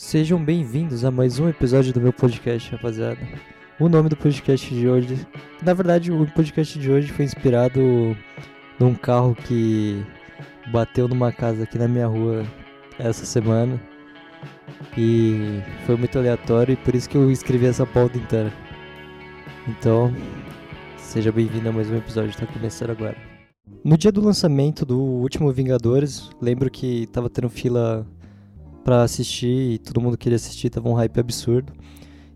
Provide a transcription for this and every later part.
Sejam bem-vindos a mais um episódio do meu podcast, rapaziada. O nome do podcast de hoje, na verdade, o podcast de hoje foi inspirado num carro que bateu numa casa aqui na minha rua essa semana. E foi muito aleatório e por isso que eu escrevi essa pauta inteira. Então, seja bem-vindo a mais um episódio, está começando agora. No dia do lançamento do último Vingadores, lembro que tava tendo fila para assistir e todo mundo queria assistir, tava um hype absurdo.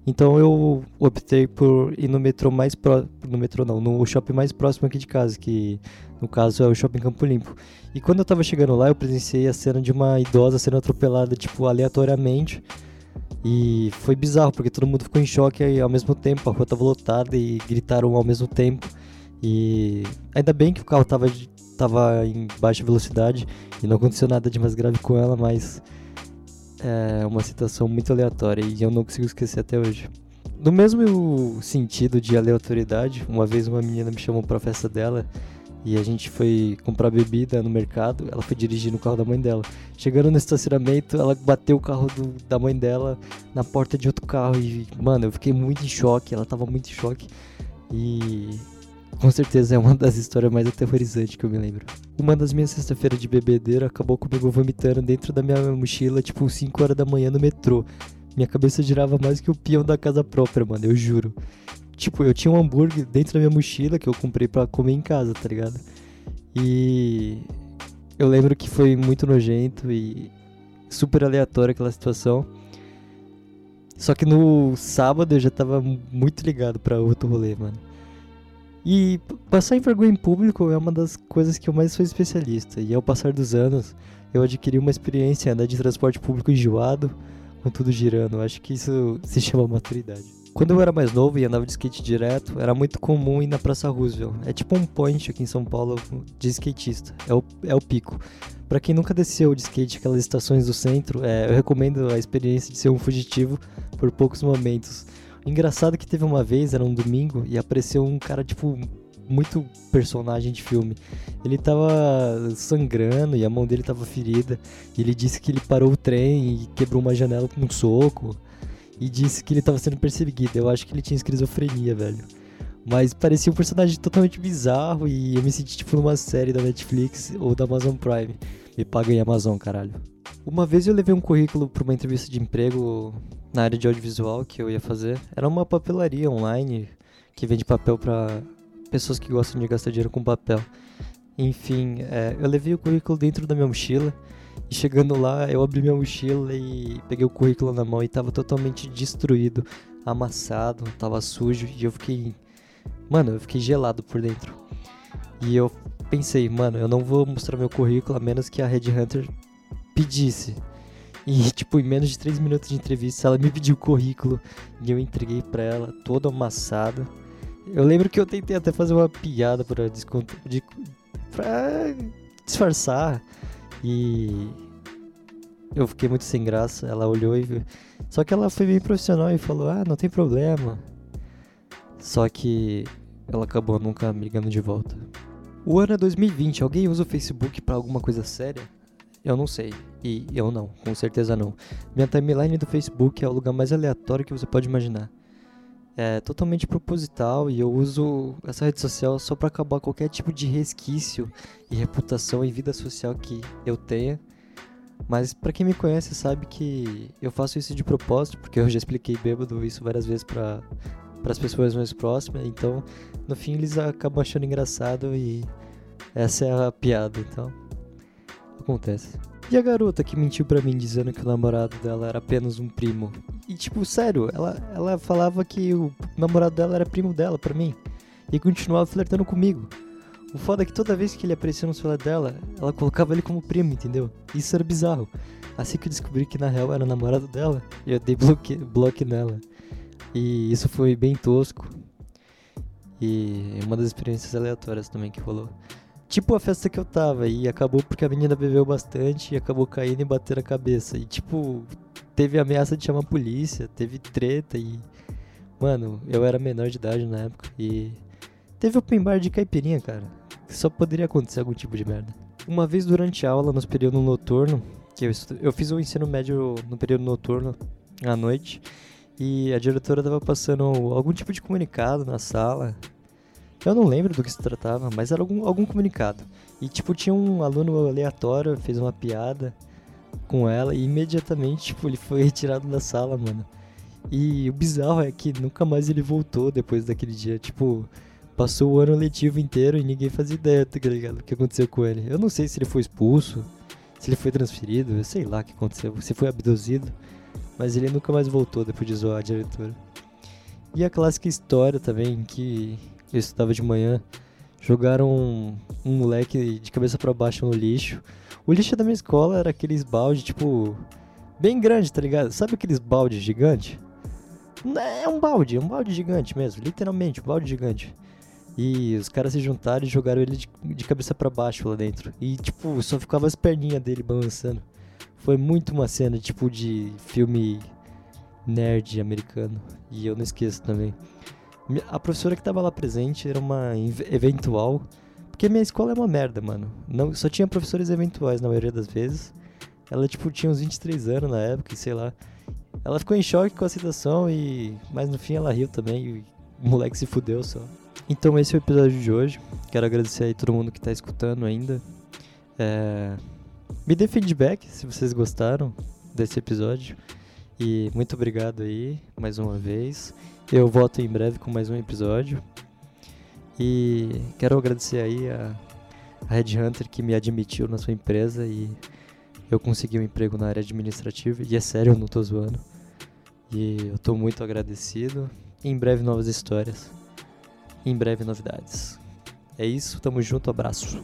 Então eu optei por ir no metrô mais próximo, no metrô não, no shopping mais próximo aqui de casa, que no caso é o Shopping Campo Limpo. E quando eu tava chegando lá, eu presenciei a cena de uma idosa sendo atropelada, tipo, aleatoriamente. E foi bizarro, porque todo mundo ficou em choque aí, ao mesmo tempo, a rua tava lotada e gritaram ao mesmo tempo. E ainda bem que o carro tava, tava em baixa velocidade e não aconteceu nada de mais grave com ela, mas é uma situação muito aleatória e eu não consigo esquecer até hoje. No mesmo sentido de aleatoriedade, uma vez uma menina me chamou pra festa dela e a gente foi comprar bebida no mercado, ela foi dirigir no carro da mãe dela. Chegando no estacionamento, ela bateu o carro do, da mãe dela na porta de outro carro e, mano, eu fiquei muito em choque, ela tava muito em choque. E com certeza é uma das histórias mais aterrorizantes que eu me lembro. Uma das minhas sexta-feiras de bebedeira acabou comigo vomitando dentro da minha mochila, tipo 5 horas da manhã no metrô. Minha cabeça girava mais que o peão da casa própria, mano, eu juro. Tipo, eu tinha um hambúrguer dentro da minha mochila que eu comprei para comer em casa, tá ligado? E eu lembro que foi muito nojento e super aleatório aquela situação. Só que no sábado eu já tava muito ligado para outro rolê, mano. E passar em vergonha em público é uma das coisas que eu mais sou especialista. E ao passar dos anos, eu adquiri uma experiência andar de transporte público enjoado, com tudo girando. Acho que isso se chama maturidade. Quando eu era mais novo e andava de skate direto, era muito comum ir na Praça Roosevelt. É tipo um point aqui em São Paulo de skatista. É o, é o pico. Para quem nunca desceu de skate aquelas estações do centro, é, eu recomendo a experiência de ser um fugitivo por poucos momentos. Engraçado que teve uma vez, era um domingo, e apareceu um cara, tipo, muito personagem de filme. Ele tava sangrando e a mão dele tava ferida. Ele disse que ele parou o trem e quebrou uma janela com um soco. E disse que ele tava sendo perseguido. Eu acho que ele tinha esquizofrenia, velho. Mas parecia um personagem totalmente bizarro e eu me senti tipo numa série da Netflix ou da Amazon Prime. Me paga em Amazon, caralho. Uma vez eu levei um currículo para uma entrevista de emprego na área de audiovisual que eu ia fazer. Era uma papelaria online que vende papel para pessoas que gostam de gastar dinheiro com papel. Enfim, é, eu levei o currículo dentro da minha mochila e chegando lá eu abri minha mochila e peguei o currículo na mão e tava totalmente destruído, amassado, tava sujo e eu fiquei, mano, eu fiquei gelado por dentro. E eu pensei, mano, eu não vou mostrar meu currículo a menos que a Red Hunter pedisse. E, tipo, em menos de 3 minutos de entrevista, ela me pediu o currículo e eu entreguei pra ela, todo amassado. Eu lembro que eu tentei até fazer uma piada pra, desconto, de, pra disfarçar. E eu fiquei muito sem graça. Ela olhou e. Só que ela foi bem profissional e falou: Ah, não tem problema. Só que ela acabou nunca me ligando de volta. O ano é 2020. Alguém usa o Facebook para alguma coisa séria? Eu não sei. E eu não, com certeza não. Minha timeline do Facebook é o lugar mais aleatório que você pode imaginar. É totalmente proposital e eu uso essa rede social só para acabar qualquer tipo de resquício e reputação e vida social que eu tenha. Mas para quem me conhece sabe que eu faço isso de propósito, porque eu já expliquei bêbado isso várias vezes para as pessoas mais próximas. Então, no fim, eles acabam achando engraçado e essa é a piada. Então, acontece. E a garota que mentiu para mim dizendo que o namorado dela era apenas um primo? E tipo, sério, ela, ela falava que o namorado dela era primo dela para mim. E continuava flertando comigo. O foda é que toda vez que ele aparecia no celular dela, ela colocava ele como primo, entendeu? Isso era bizarro. Assim que eu descobri que na real era namorado dela, eu dei bloque, bloque nela. E isso foi bem tosco. E uma das experiências aleatórias também que rolou. Tipo a festa que eu tava, e acabou porque a menina bebeu bastante e acabou caindo e batendo a cabeça. E tipo, teve ameaça de chamar a polícia, teve treta e. Mano, eu era menor de idade na época e. Teve open bar de caipirinha, cara. Só poderia acontecer algum tipo de merda. Uma vez durante a aula, nos períodos noturno, que eu, estu... eu fiz o um ensino médio no período noturno, à noite, e a diretora tava passando algum tipo de comunicado na sala. Eu não lembro do que se tratava, mas era algum, algum comunicado. E tipo, tinha um aluno aleatório, fez uma piada com ela e imediatamente, tipo, ele foi retirado da sala, mano. E o bizarro é que nunca mais ele voltou depois daquele dia. Tipo, passou o ano letivo inteiro e ninguém fazia ideia, tá ligado? O que aconteceu com ele. Eu não sei se ele foi expulso, se ele foi transferido, eu sei lá o que aconteceu, se foi abduzido. Mas ele nunca mais voltou depois de zoar a diretora. E a clássica história também, que eu estudava de manhã, jogaram um, um moleque de cabeça para baixo no lixo. O lixo da minha escola era aqueles balde, tipo, bem grande, tá ligado? Sabe aqueles balde gigante? É um balde, é um balde gigante mesmo, literalmente, um balde gigante. E os caras se juntaram e jogaram ele de, de cabeça para baixo lá dentro. E, tipo, só ficava as perninhas dele balançando. Foi muito uma cena, tipo, de filme nerd americano. E eu não esqueço também. A professora que tava lá presente era uma eventual. Porque minha escola é uma merda, mano. Não, só tinha professores eventuais na maioria das vezes. Ela, tipo, tinha uns 23 anos na época, e sei lá. Ela ficou em choque com a situação e. Mas no fim ela riu também e o moleque se fudeu só. Então esse é o episódio de hoje. Quero agradecer aí todo mundo que tá escutando ainda. É... Me dê feedback se vocês gostaram desse episódio. E muito obrigado aí mais uma vez. Eu volto em breve com mais um episódio. E quero agradecer aí a, a Red Hunter que me admitiu na sua empresa e eu consegui um emprego na área administrativa. E é sério, eu não tô zoando. E eu tô muito agradecido. Em breve novas histórias. em breve novidades. É isso, tamo junto, abraço.